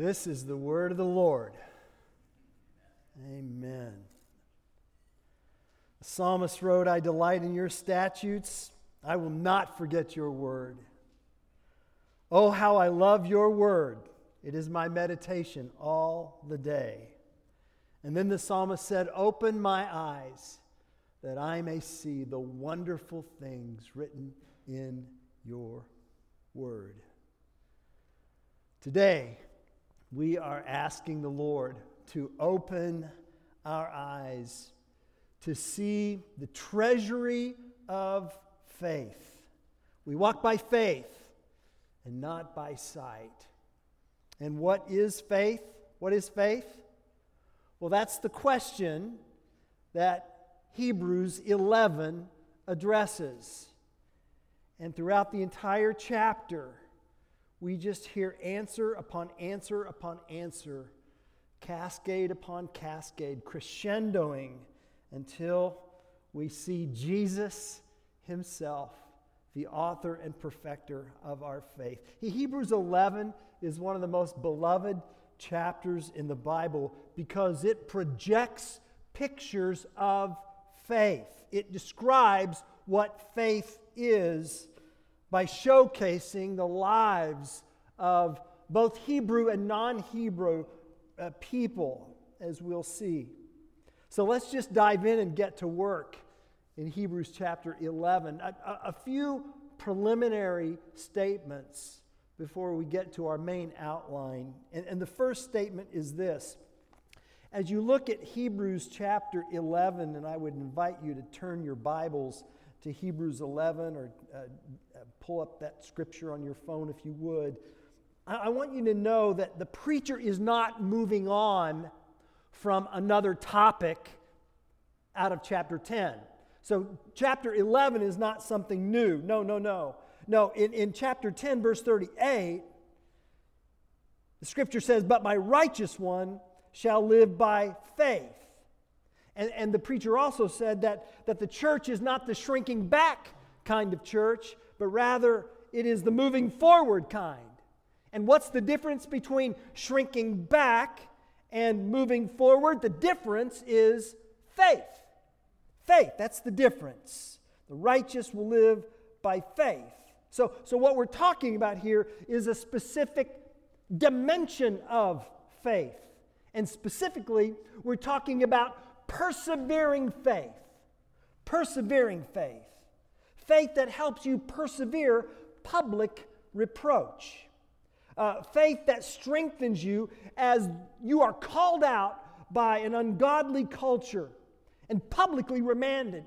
This is the word of the Lord. Amen. The psalmist wrote, I delight in your statutes. I will not forget your word. Oh, how I love your word. It is my meditation all the day. And then the psalmist said, Open my eyes that I may see the wonderful things written in your word. Today, we are asking the Lord to open our eyes to see the treasury of faith. We walk by faith and not by sight. And what is faith? What is faith? Well, that's the question that Hebrews 11 addresses. And throughout the entire chapter, we just hear answer upon answer upon answer, cascade upon cascade, crescendoing until we see Jesus himself, the author and perfecter of our faith. Hebrews 11 is one of the most beloved chapters in the Bible because it projects pictures of faith. It describes what faith is by showcasing the lives of both Hebrew and non Hebrew uh, people, as we'll see. So let's just dive in and get to work in Hebrews chapter 11. A, a, a few preliminary statements before we get to our main outline. And, and the first statement is this. As you look at Hebrews chapter 11, and I would invite you to turn your Bibles to Hebrews 11 or uh, pull up that scripture on your phone if you would. I, I want you to know that the preacher is not moving on from another topic out of chapter 10. So, chapter 11 is not something new. No, no, no. No, in, in chapter 10, verse 38, the scripture says, But my righteous one shall live by faith. And, and the preacher also said that, that the church is not the shrinking back kind of church, but rather it is the moving forward kind. And what's the difference between shrinking back and moving forward? The difference is faith. Faith, that's the difference. The righteous will live by faith. So, so what we're talking about here is a specific dimension of faith. And specifically, we're talking about persevering faith. Persevering faith. Faith that helps you persevere public reproach uh, faith that strengthens you as you are called out by an ungodly culture and publicly remanded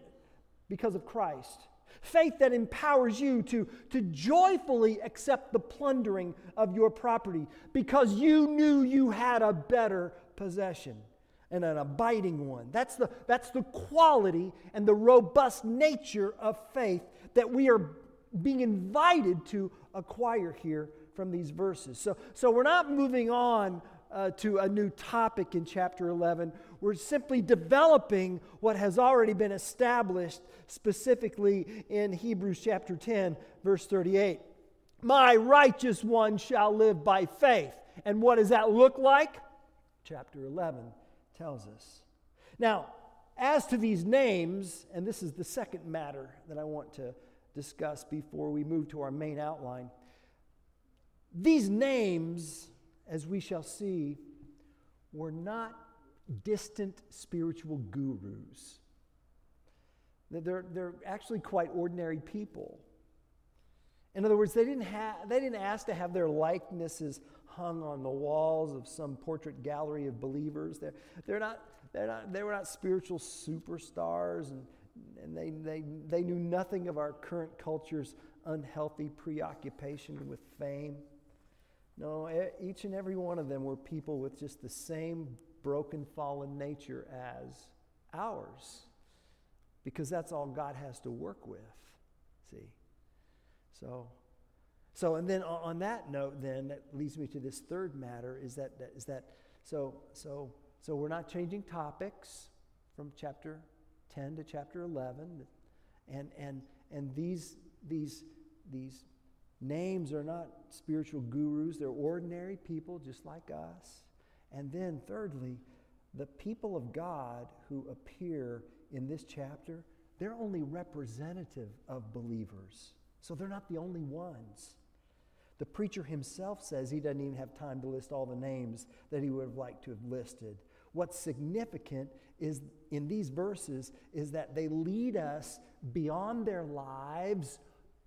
because of Christ. Faith that empowers you to, to joyfully accept the plundering of your property because you knew you had a better possession and an abiding one. That's the, that's the quality and the robust nature of faith that we are being invited to acquire here from these verses. So, so we're not moving on uh, to a new topic in chapter 11. We're simply developing what has already been established specifically in Hebrews chapter 10, verse 38. My righteous one shall live by faith. And what does that look like? Chapter 11 tells us. Now, as to these names, and this is the second matter that I want to discuss before we move to our main outline. These names, as we shall see, were not distant spiritual gurus. They're, they're actually quite ordinary people. In other words, they didn't, have, they didn't ask to have their likenesses hung on the walls of some portrait gallery of believers. They're, they're not, they're not, they were not spiritual superstars, and, and they, they, they knew nothing of our current culture's unhealthy preoccupation with fame. No, each and every one of them were people with just the same broken, fallen nature as ours. Because that's all God has to work with. See? So, so and then on that note, then that leads me to this third matter is that is that so so so we're not changing topics from chapter 10 to chapter 11 and and and these these these names are not spiritual gurus, they're ordinary people just like us. And then, thirdly, the people of God who appear in this chapter, they're only representative of believers. So they're not the only ones. The preacher himself says he doesn't even have time to list all the names that he would have liked to have listed. What's significant is in these verses is that they lead us beyond their lives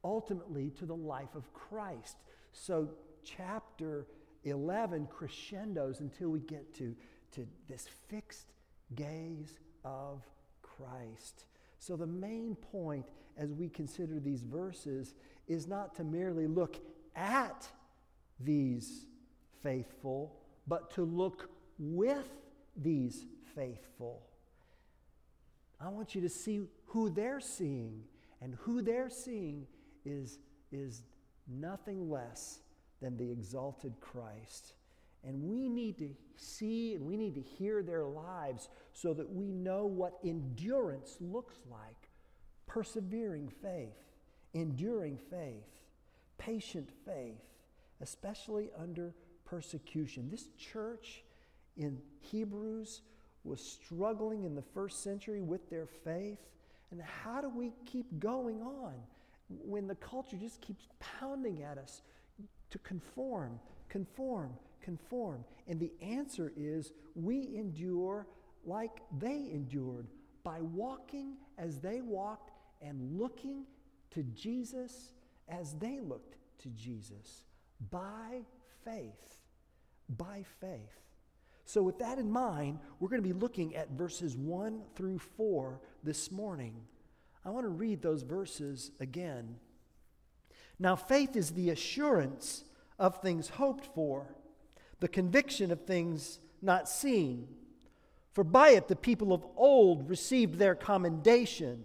ultimately to the life of Christ. So chapter 11 crescendos until we get to, to this fixed gaze of Christ. So, the main point as we consider these verses is not to merely look at these faithful, but to look with these faithful. I want you to see who they're seeing, and who they're seeing is, is nothing less than the exalted Christ. And we need to see and we need to hear their lives so that we know what endurance looks like persevering faith, enduring faith, patient faith, especially under persecution. This church in Hebrews was struggling in the first century with their faith. And how do we keep going on when the culture just keeps pounding at us to conform, conform, conform? And the answer is we endure like they endured by walking as they walked and looking to Jesus as they looked to Jesus by faith. By faith. So, with that in mind, we're going to be looking at verses 1 through 4 this morning. I want to read those verses again. Now, faith is the assurance of things hoped for, the conviction of things not seen. For by it the people of old received their commendation.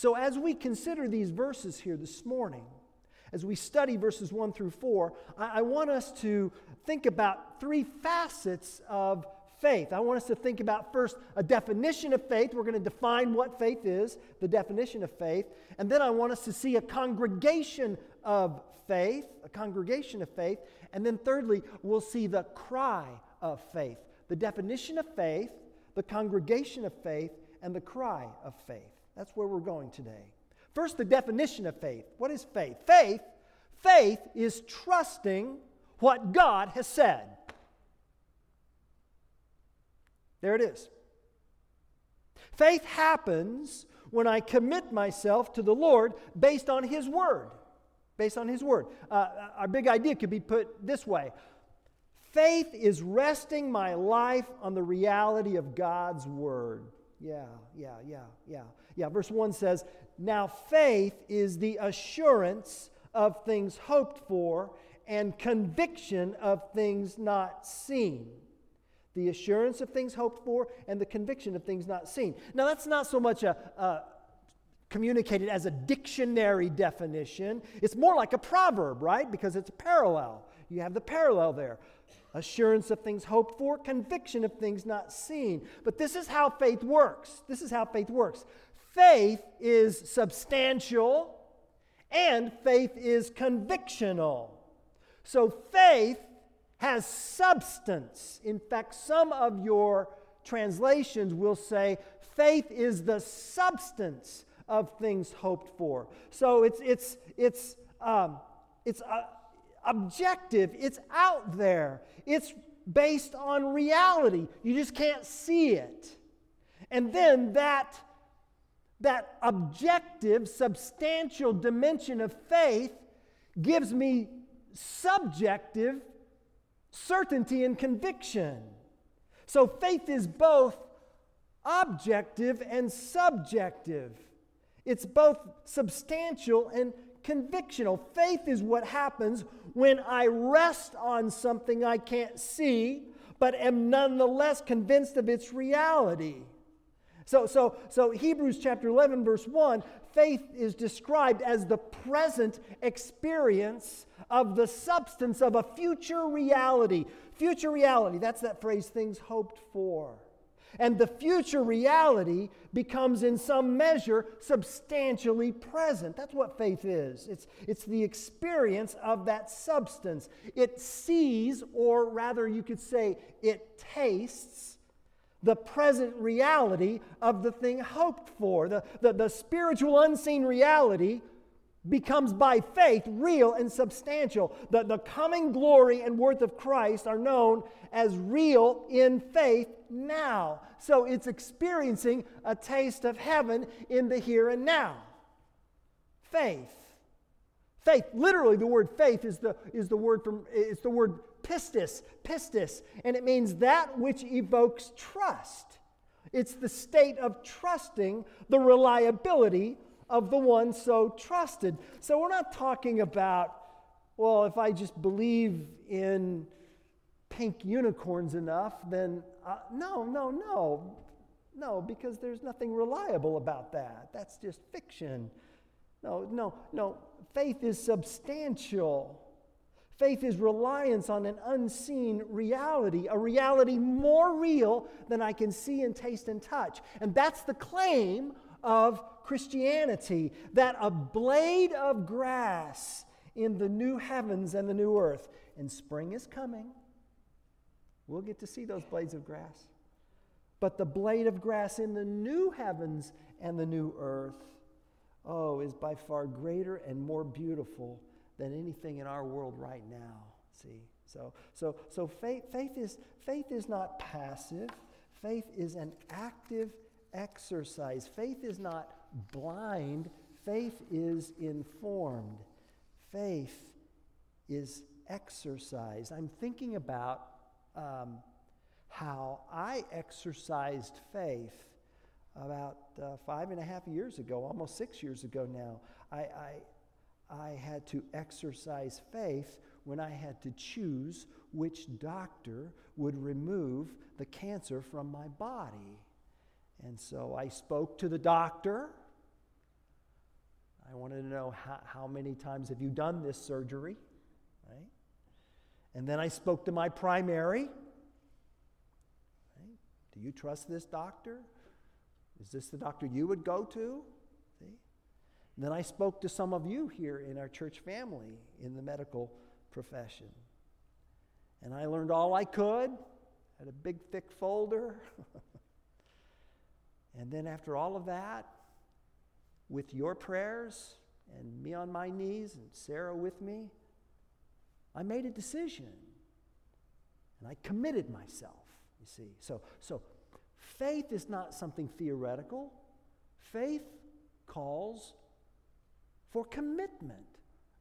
So, as we consider these verses here this morning, as we study verses 1 through 4, I, I want us to think about three facets of faith. I want us to think about first a definition of faith. We're going to define what faith is, the definition of faith. And then I want us to see a congregation of faith, a congregation of faith. And then thirdly, we'll see the cry of faith, the definition of faith, the congregation of faith, and the cry of faith. That's where we're going today. First, the definition of faith. What is faith? Faith, faith is trusting what God has said. There it is. Faith happens when I commit myself to the Lord based on His Word. Based on His Word. Uh, our big idea could be put this way Faith is resting my life on the reality of God's Word. Yeah, yeah, yeah, yeah. Yeah, verse 1 says, Now faith is the assurance of things hoped for and conviction of things not seen. The assurance of things hoped for and the conviction of things not seen. Now, that's not so much a, a communicated as a dictionary definition. It's more like a proverb, right? Because it's a parallel. You have the parallel there. Assurance of things hoped for, conviction of things not seen. But this is how faith works. This is how faith works. Faith is substantial and faith is convictional. So faith has substance. In fact, some of your translations will say faith is the substance of things hoped for. So it's it's it's um, it's uh, objective. It's out there. It's based on reality. You just can't see it. And then that that objective, substantial dimension of faith gives me subjective certainty and conviction. So faith is both objective and subjective, it's both substantial and convictional. Faith is what happens when I rest on something I can't see, but am nonetheless convinced of its reality. So, so, so Hebrews chapter 11, verse 1, faith is described as the present experience of the substance of a future reality. Future reality, that's that phrase, things hoped for. And the future reality becomes, in some measure, substantially present. That's what faith is it's, it's the experience of that substance. It sees, or rather, you could say, it tastes the present reality of the thing hoped for. The, the, the spiritual unseen reality becomes by faith real and substantial. The, the coming glory and worth of Christ are known as real in faith now. So it's experiencing a taste of heaven in the here and now. Faith. Faith, literally the word faith is the, is the word from it's the word pistis, pistis, and it means that which evokes trust. It's the state of trusting the reliability of the one so trusted. So we're not talking about, well, if I just believe in pink unicorns enough, then uh, no, no, no. No, because there's nothing reliable about that. That's just fiction. No, no, no. Faith is substantial. Faith is reliance on an unseen reality, a reality more real than I can see and taste and touch. And that's the claim of Christianity that a blade of grass in the new heavens and the new earth, and spring is coming. We'll get to see those blades of grass. But the blade of grass in the new heavens and the new earth, oh, is by far greater and more beautiful than anything in our world right now. See? So, so, so faith, faith, is, faith is not passive, faith is an active exercise. Faith is not blind, faith is informed. Faith is exercised. I'm thinking about um, how I exercised faith about uh, five and a half years ago, almost six years ago now. I, I, I had to exercise faith when I had to choose which doctor would remove the cancer from my body. And so I spoke to the doctor. I wanted to know how, how many times have you done this surgery, right? And then I spoke to my primary. Right? Do you trust this doctor? Is this the doctor you would go to? See? And then I spoke to some of you here in our church family in the medical profession. And I learned all I could, had a big, thick folder. And then, after all of that, with your prayers and me on my knees and Sarah with me, I made a decision. And I committed myself, you see. So, so faith is not something theoretical, faith calls for commitment.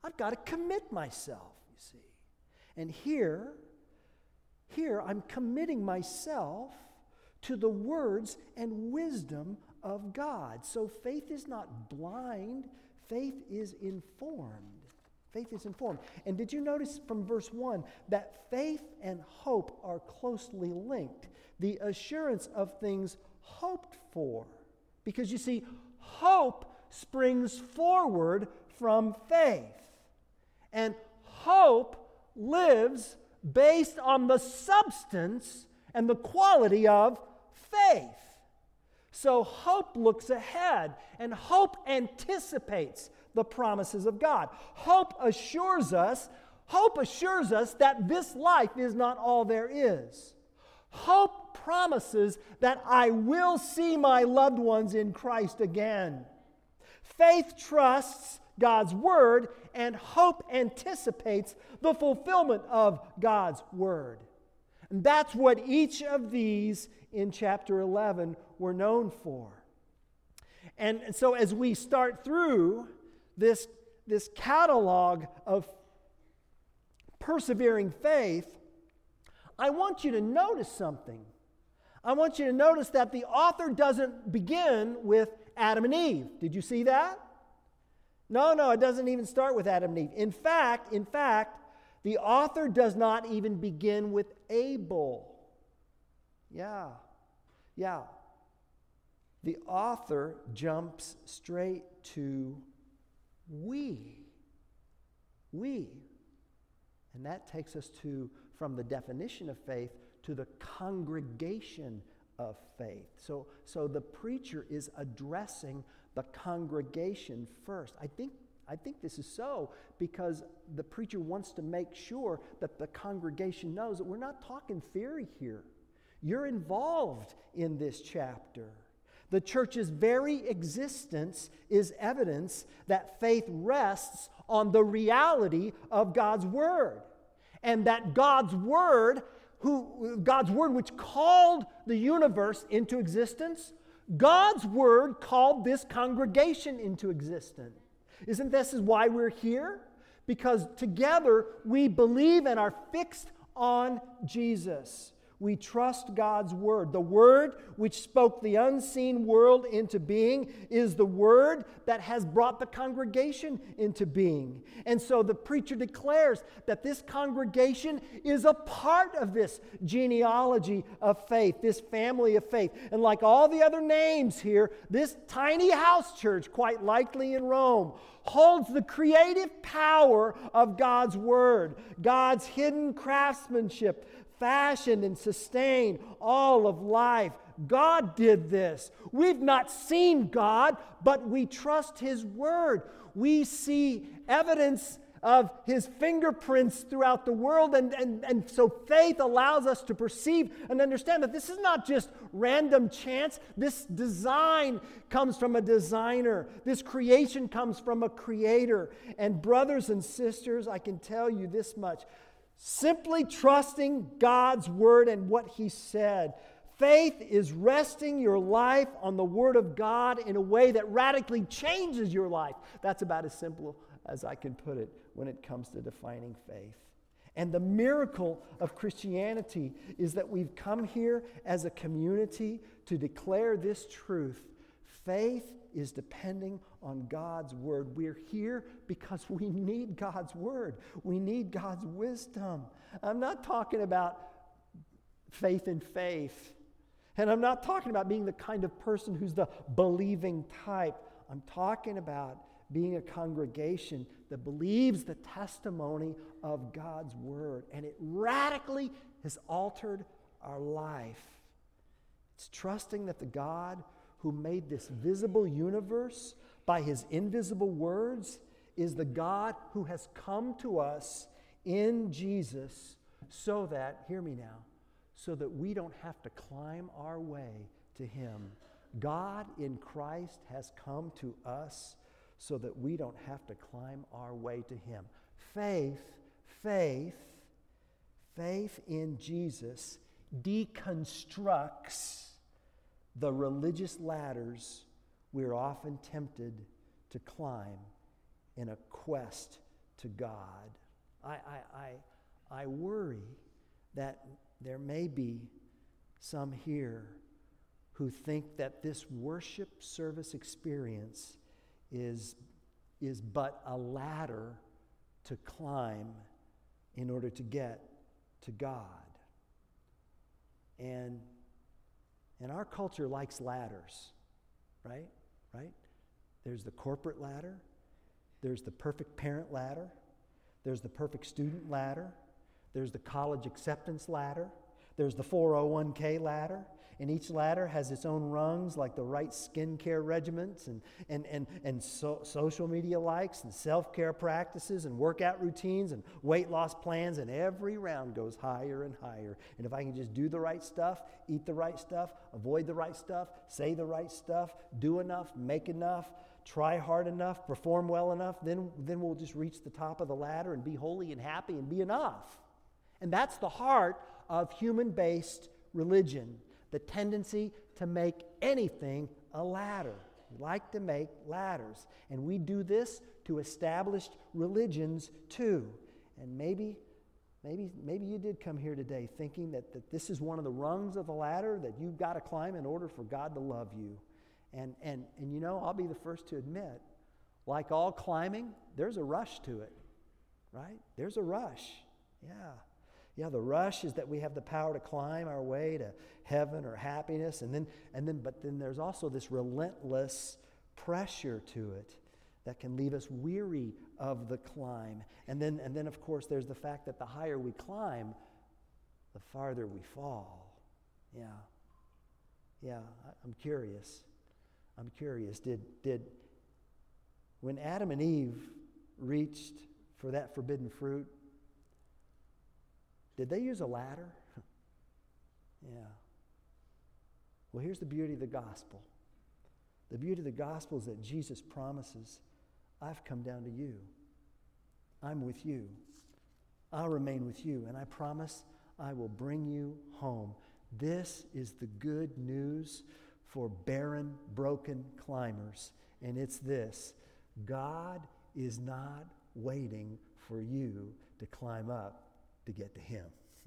I've got to commit myself, you see. And here, here I'm committing myself to the words and wisdom of God. So faith is not blind, faith is informed. Faith is informed. And did you notice from verse 1 that faith and hope are closely linked? The assurance of things hoped for. Because you see, hope springs forward from faith. And hope lives based on the substance and the quality of faith. So hope looks ahead, and hope anticipates the promises of God. Hope assures us, hope assures us that this life is not all there is. Hope promises that I will see my loved ones in Christ again. Faith trusts God's word, and hope anticipates the fulfillment of God's word. And that's what each of these in chapter 11 were known for. And so as we start through this, this catalog of persevering faith, I want you to notice something. I want you to notice that the author doesn't begin with Adam and Eve. Did you see that? No, no, it doesn't even start with Adam and Eve. In fact, in fact, the author does not even begin with Abel. Yeah. Yeah. The author jumps straight to we. We. And that takes us to from the definition of faith to the congregation of faith. So, so the preacher is addressing the congregation first. I think, I think this is so because the preacher wants to make sure that the congregation knows that we're not talking theory here. You're involved in this chapter. The church's very existence is evidence that faith rests on the reality of God's Word. And that God's Word, who, God's Word which called the universe into existence, God's Word called this congregation into existence. Isn't this is why we're here? Because together we believe and are fixed on Jesus we trust God's word. The word which spoke the unseen world into being is the word that has brought the congregation into being. And so the preacher declares that this congregation is a part of this genealogy of faith, this family of faith. And like all the other names here, this tiny house church, quite likely in Rome, holds the creative power of God's word, God's hidden craftsmanship fashioned and sustained all of life. God did this. We've not seen God, but we trust His Word. We see evidence of His fingerprints throughout the world, and, and, and so faith allows us to perceive and understand that this is not just random chance. This design comes from a designer, this creation comes from a creator. And, brothers and sisters, I can tell you this much Simply trusting God's word and what He said. Faith is resting your life on the Word of God in a way that radically changes your life. That's about as simple as I can put it when it comes to defining faith. And the miracle of Christianity is that we've come here as a community to declare this truth. Faith is depending on God's word. We're here because we need God's word. We need God's wisdom. I'm not talking about faith in faith. And I'm not talking about being the kind of person who's the believing type. I'm talking about being a congregation that believes the testimony of God's word. And it radically has altered our life. It's trusting that the God who made this visible universe by his invisible words is the God who has come to us in Jesus so that, hear me now, so that we don't have to climb our way to him. God in Christ has come to us so that we don't have to climb our way to him. Faith, faith, faith in Jesus deconstructs the religious ladders we're often tempted to climb in a quest to God. I, I, I, I worry that there may be some here who think that this worship service experience is, is but a ladder to climb in order to get to God. And and our culture likes ladders, right? Right? There's the corporate ladder, there's the perfect parent ladder, there's the perfect student ladder, there's the college acceptance ladder, there's the 401k ladder, and each ladder has its own rungs, like the right skincare regimens and, and, and, and so, social media likes and self care practices and workout routines and weight loss plans. And every round goes higher and higher. And if I can just do the right stuff, eat the right stuff, avoid the right stuff, say the right stuff, do enough, make enough, try hard enough, perform well enough, then, then we'll just reach the top of the ladder and be holy and happy and be enough. And that's the heart of human based religion the tendency to make anything a ladder. We like to make ladders. And we do this to established religions too. And maybe, maybe, maybe you did come here today thinking that, that this is one of the rungs of the ladder that you've got to climb in order for God to love you. And, and, and you know, I'll be the first to admit, like all climbing, there's a rush to it, right? There's a rush. Yeah. Yeah, the rush is that we have the power to climb our way to heaven or happiness. And then, and then, but then there's also this relentless pressure to it that can leave us weary of the climb. And then, and then of course, there's the fact that the higher we climb, the farther we fall. Yeah. Yeah, I'm curious. I'm curious. Did, did, when Adam and Eve reached for that forbidden fruit, did they use a ladder? yeah. Well, here's the beauty of the gospel. The beauty of the gospel is that Jesus promises, I've come down to you. I'm with you. I'll remain with you. And I promise I will bring you home. This is the good news for barren, broken climbers. And it's this God is not waiting for you to climb up to get to Him.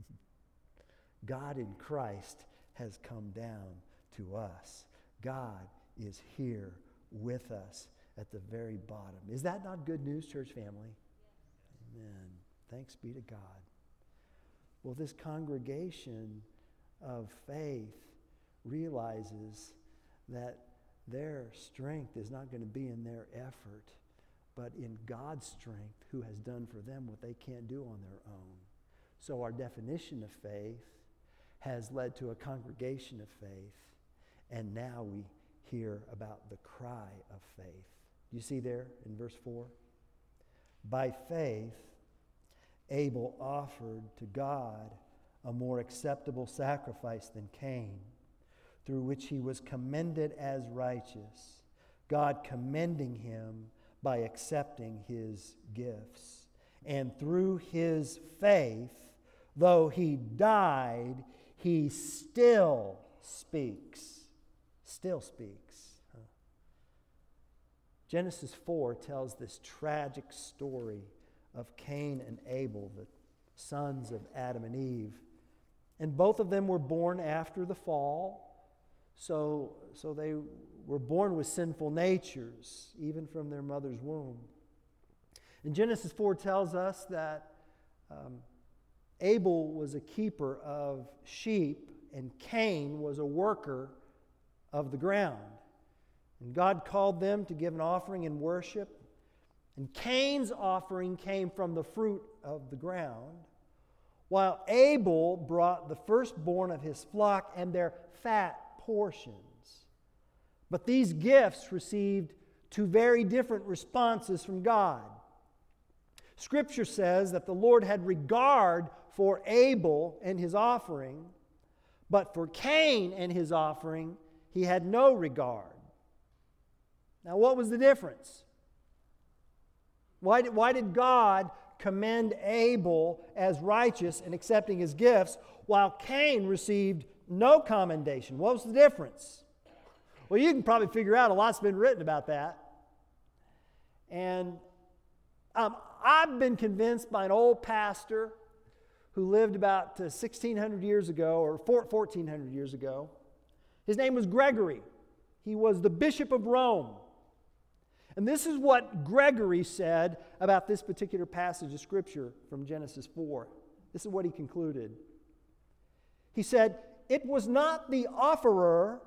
God in Christ has come down to us. God is here with us at the very bottom. Is that not good news, church family? Amen. Thanks be to God. Well, this congregation of faith realizes that their strength is not going to be in their effort, but in God's strength, who has done for them what they can't do on their own. So, our definition of faith has led to a congregation of faith, and now we hear about the cry of faith. You see there in verse 4? By faith, Abel offered to God a more acceptable sacrifice than Cain, through which he was commended as righteous, God commending him by accepting his gifts. And through his faith, though he died, he still speaks. Still speaks. Genesis 4 tells this tragic story of Cain and Abel, the sons of Adam and Eve. And both of them were born after the fall. So, so they were born with sinful natures, even from their mother's womb. And Genesis 4 tells us that um, Abel was a keeper of sheep, and Cain was a worker of the ground. And God called them to give an offering in worship. And Cain's offering came from the fruit of the ground, while Abel brought the firstborn of his flock and their fat portions. But these gifts received two very different responses from God. Scripture says that the Lord had regard for Abel and his offering, but for Cain and his offering, he had no regard. Now, what was the difference? Why did, why did God commend Abel as righteous in accepting his gifts, while Cain received no commendation. What was the difference? Well, you can probably figure out a lot's been written about that. And um, I've been convinced by an old pastor who lived about uh, 1600 years ago or 1400 years ago. His name was Gregory. He was the Bishop of Rome. And this is what Gregory said about this particular passage of Scripture from Genesis 4. This is what he concluded. He said, It was not the offerer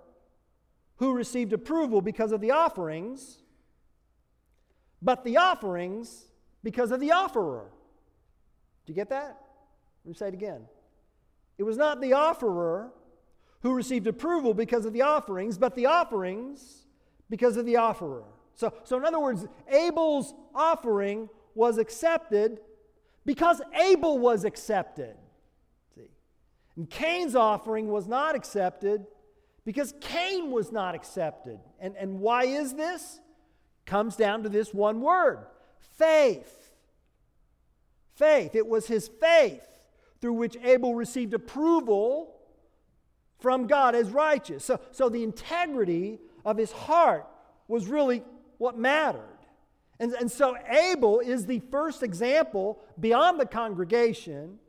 who received approval because of the offerings, but the offerings because of the offerer. Do you get that? Let me say it again. It was not the offerer who received approval because of the offerings, but the offerings because of the offerer. So, so, in other words, Abel's offering was accepted because Abel was accepted. See? And Cain's offering was not accepted because Cain was not accepted. And, and why is this? Comes down to this one word faith. Faith. It was his faith through which Abel received approval from God as righteous. So, so the integrity of his heart was really what mattered. And, and so Abel is the first example beyond the congregation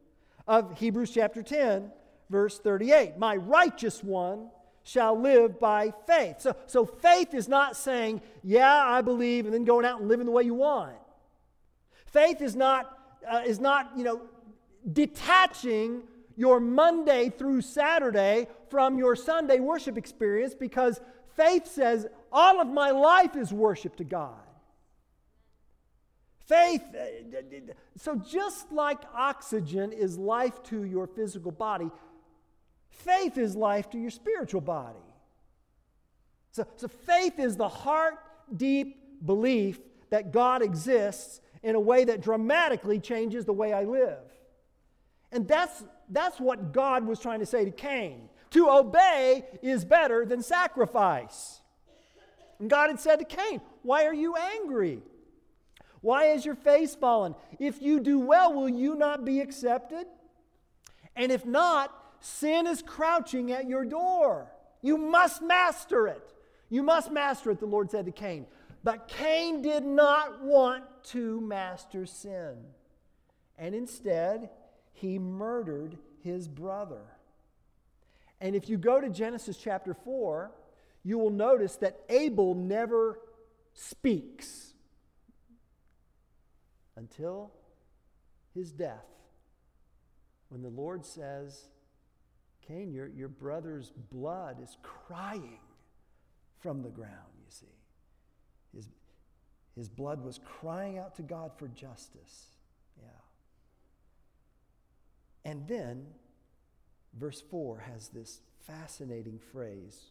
of Hebrews chapter 10, verse 38. My righteous one shall live by faith. So, so faith is not saying, yeah, I believe, and then going out and living the way you want. Faith is not, uh, is not you know, detaching your Monday through Saturday from your Sunday worship experience because faith says, all of my life is worship to God. Faith, uh, so just like oxygen is life to your physical body, faith is life to your spiritual body. So, so faith is the heart deep belief that God exists in a way that dramatically changes the way I live. And that's, that's what God was trying to say to Cain. To obey is better than sacrifice. And God had said to Cain, Why are you angry? Why is your face fallen? If you do well, will you not be accepted? And if not, sin is crouching at your door. You must master it. You must master it, the Lord said to Cain. But Cain did not want to master sin. And instead, he murdered his brother. And if you go to Genesis chapter 4, you will notice that Abel never speaks until his death. When the Lord says, Cain, your, your brother's blood is crying from the ground, you see. His, his blood was crying out to God for justice. And then, verse 4 has this fascinating phrase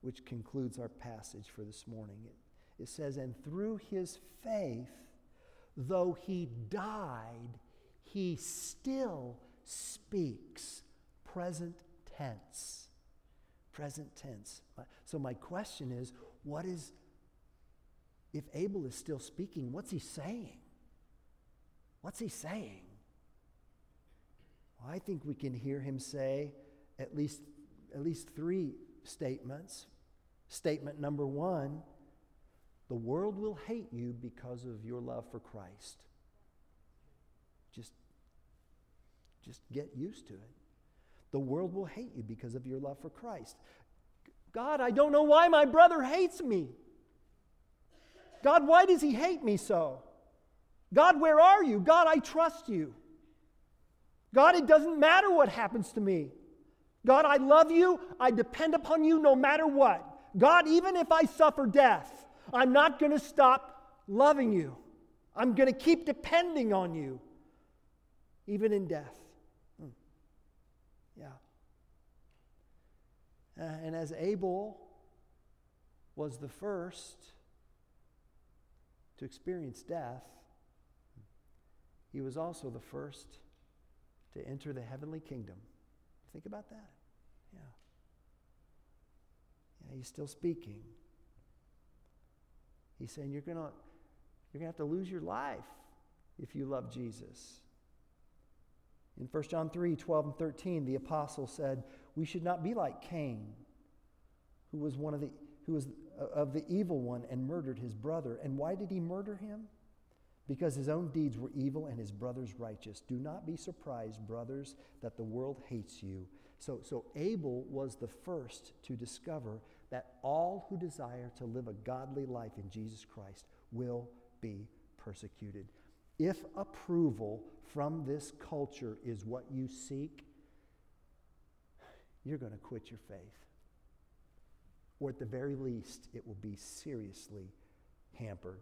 which concludes our passage for this morning. It, it says, And through his faith, though he died, he still speaks. Present tense. Present tense. So, my question is what is, if Abel is still speaking, what's he saying? What's he saying? I think we can hear him say at least, at least three statements. Statement number one the world will hate you because of your love for Christ. Just, just get used to it. The world will hate you because of your love for Christ. God, I don't know why my brother hates me. God, why does he hate me so? God, where are you? God, I trust you. God, it doesn't matter what happens to me. God, I love you. I depend upon you no matter what. God, even if I suffer death, I'm not going to stop loving you. I'm going to keep depending on you, even in death. Hmm. Yeah. Uh, and as Abel was the first to experience death, he was also the first to enter the heavenly kingdom. Think about that. Yeah. Yeah, he's still speaking. He's saying you're going to you're going to have to lose your life if you love Jesus. In 1 John 3 12 and 13, the apostle said, We should not be like Cain, who was one of the who was uh, of the evil one and murdered his brother. And why did he murder him? Because his own deeds were evil and his brother's righteous. Do not be surprised, brothers, that the world hates you. So, so Abel was the first to discover that all who desire to live a godly life in Jesus Christ will be persecuted. If approval from this culture is what you seek, you're going to quit your faith. Or at the very least, it will be seriously hampered.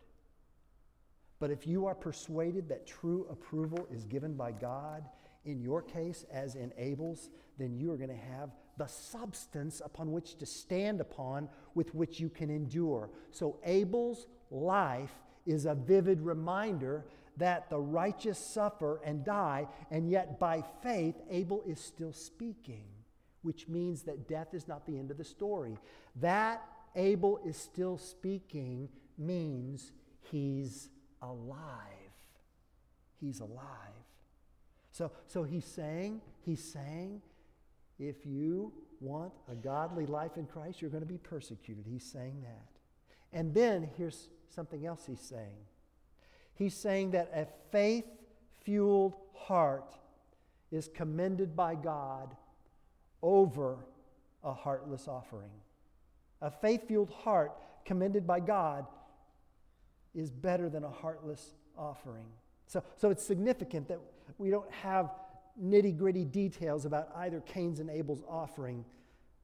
But if you are persuaded that true approval is given by God, in your case, as in Abel's, then you are going to have the substance upon which to stand upon with which you can endure. So Abel's life is a vivid reminder that the righteous suffer and die, and yet by faith, Abel is still speaking, which means that death is not the end of the story. That Abel is still speaking means he's alive. He's alive. So, so he's saying, he's saying if you want a godly life in Christ, you're going to be persecuted. He's saying that. And then here's something else he's saying. He's saying that a faith fueled heart is commended by God over a heartless offering. A faith fueled heart commended by God is better than a heartless offering. So, so it's significant that we don't have nitty gritty details about either Cain's and Abel's offering.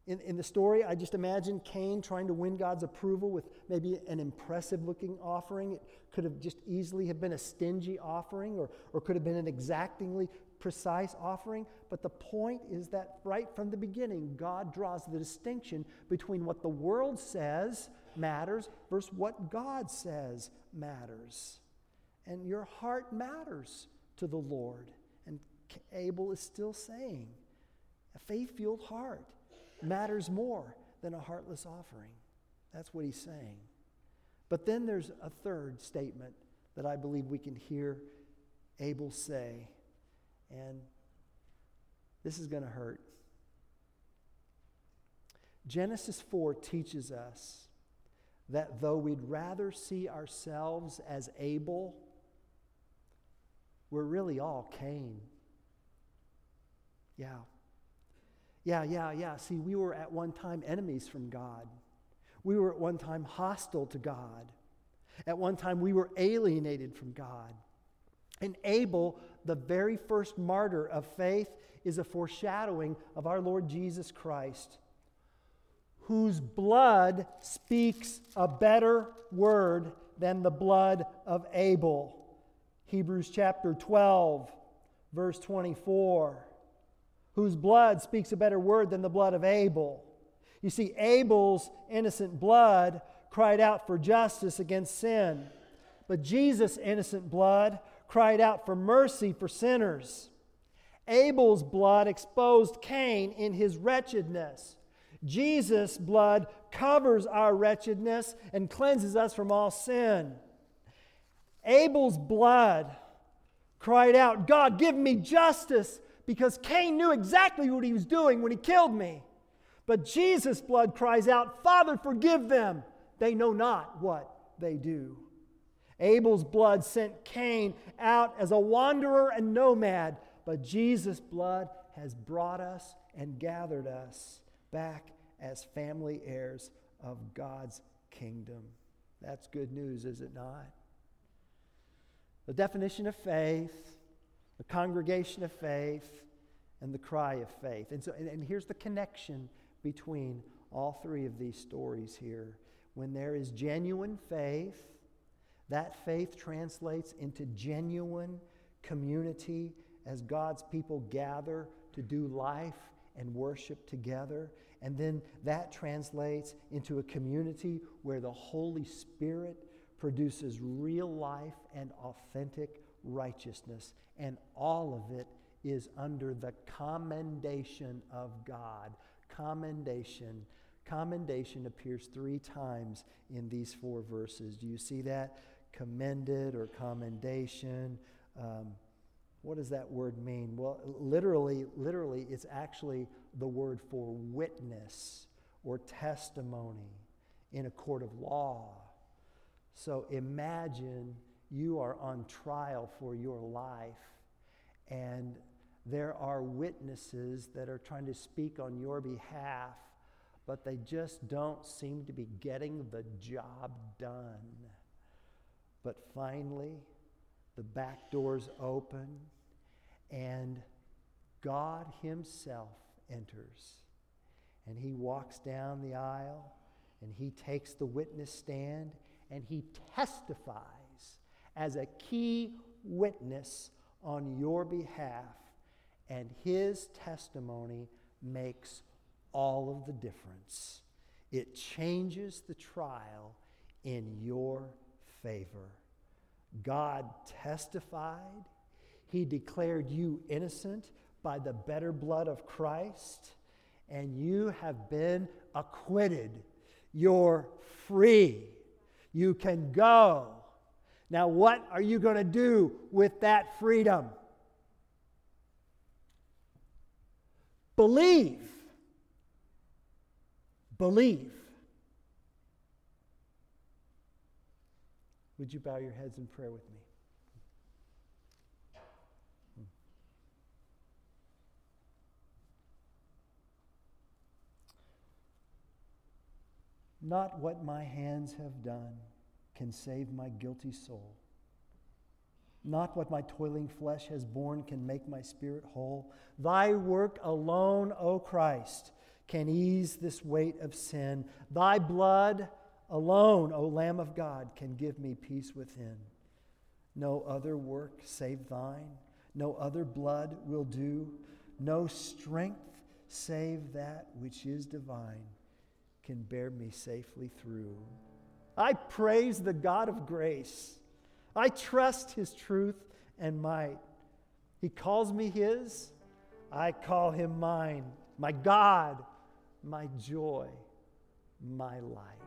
In, in the story, I just imagine Cain trying to win God's approval with maybe an impressive looking offering. It could have just easily have been a stingy offering or, or could have been an exactingly precise offering. But the point is that right from the beginning, God draws the distinction between what the world says matters versus what God says matters. And your heart matters to the Lord. And Abel is still saying, a faith filled heart matters more than a heartless offering. That's what he's saying. But then there's a third statement that I believe we can hear Abel say, and this is going to hurt. Genesis 4 teaches us that though we'd rather see ourselves as Abel, we're really all Cain. Yeah. Yeah, yeah, yeah. See, we were at one time enemies from God. We were at one time hostile to God. At one time, we were alienated from God. And Abel, the very first martyr of faith, is a foreshadowing of our Lord Jesus Christ, whose blood speaks a better word than the blood of Abel. Hebrews chapter 12, verse 24. Whose blood speaks a better word than the blood of Abel. You see, Abel's innocent blood cried out for justice against sin, but Jesus' innocent blood cried out for mercy for sinners. Abel's blood exposed Cain in his wretchedness. Jesus' blood covers our wretchedness and cleanses us from all sin. Abel's blood cried out, God, give me justice, because Cain knew exactly what he was doing when he killed me. But Jesus' blood cries out, Father, forgive them. They know not what they do. Abel's blood sent Cain out as a wanderer and nomad, but Jesus' blood has brought us and gathered us back as family heirs of God's kingdom. That's good news, is it not? The definition of faith, the congregation of faith, and the cry of faith. And, so, and, and here's the connection between all three of these stories here. When there is genuine faith, that faith translates into genuine community as God's people gather to do life and worship together. And then that translates into a community where the Holy Spirit produces real life and authentic righteousness. And all of it is under the commendation of God. Commendation. Commendation appears three times in these four verses. Do you see that? commended or commendation. Um, what does that word mean? Well, literally, literally, it's actually the word for witness or testimony in a court of law. So imagine you are on trial for your life, and there are witnesses that are trying to speak on your behalf, but they just don't seem to be getting the job done. But finally, the back doors open and God Himself enters. And He walks down the aisle and He takes the witness stand and He testifies as a key witness on your behalf. And His testimony makes all of the difference. It changes the trial in your favor. God testified, He declared you innocent by the better blood of Christ, and you have been acquitted. You're free. You can go. Now, what are you going to do with that freedom? Believe. Believe. Would you bow your heads in prayer with me? Not what my hands have done can save my guilty soul. Not what my toiling flesh has borne can make my spirit whole. Thy work alone, O Christ, can ease this weight of sin. Thy blood alone, O Lamb of God, can give me peace within. No other work save thine, no other blood will do, no strength save that which is divine can bear me safely through. I praise the God of grace. I trust his truth and might. He calls me his, I call him mine, my God, my joy, my light.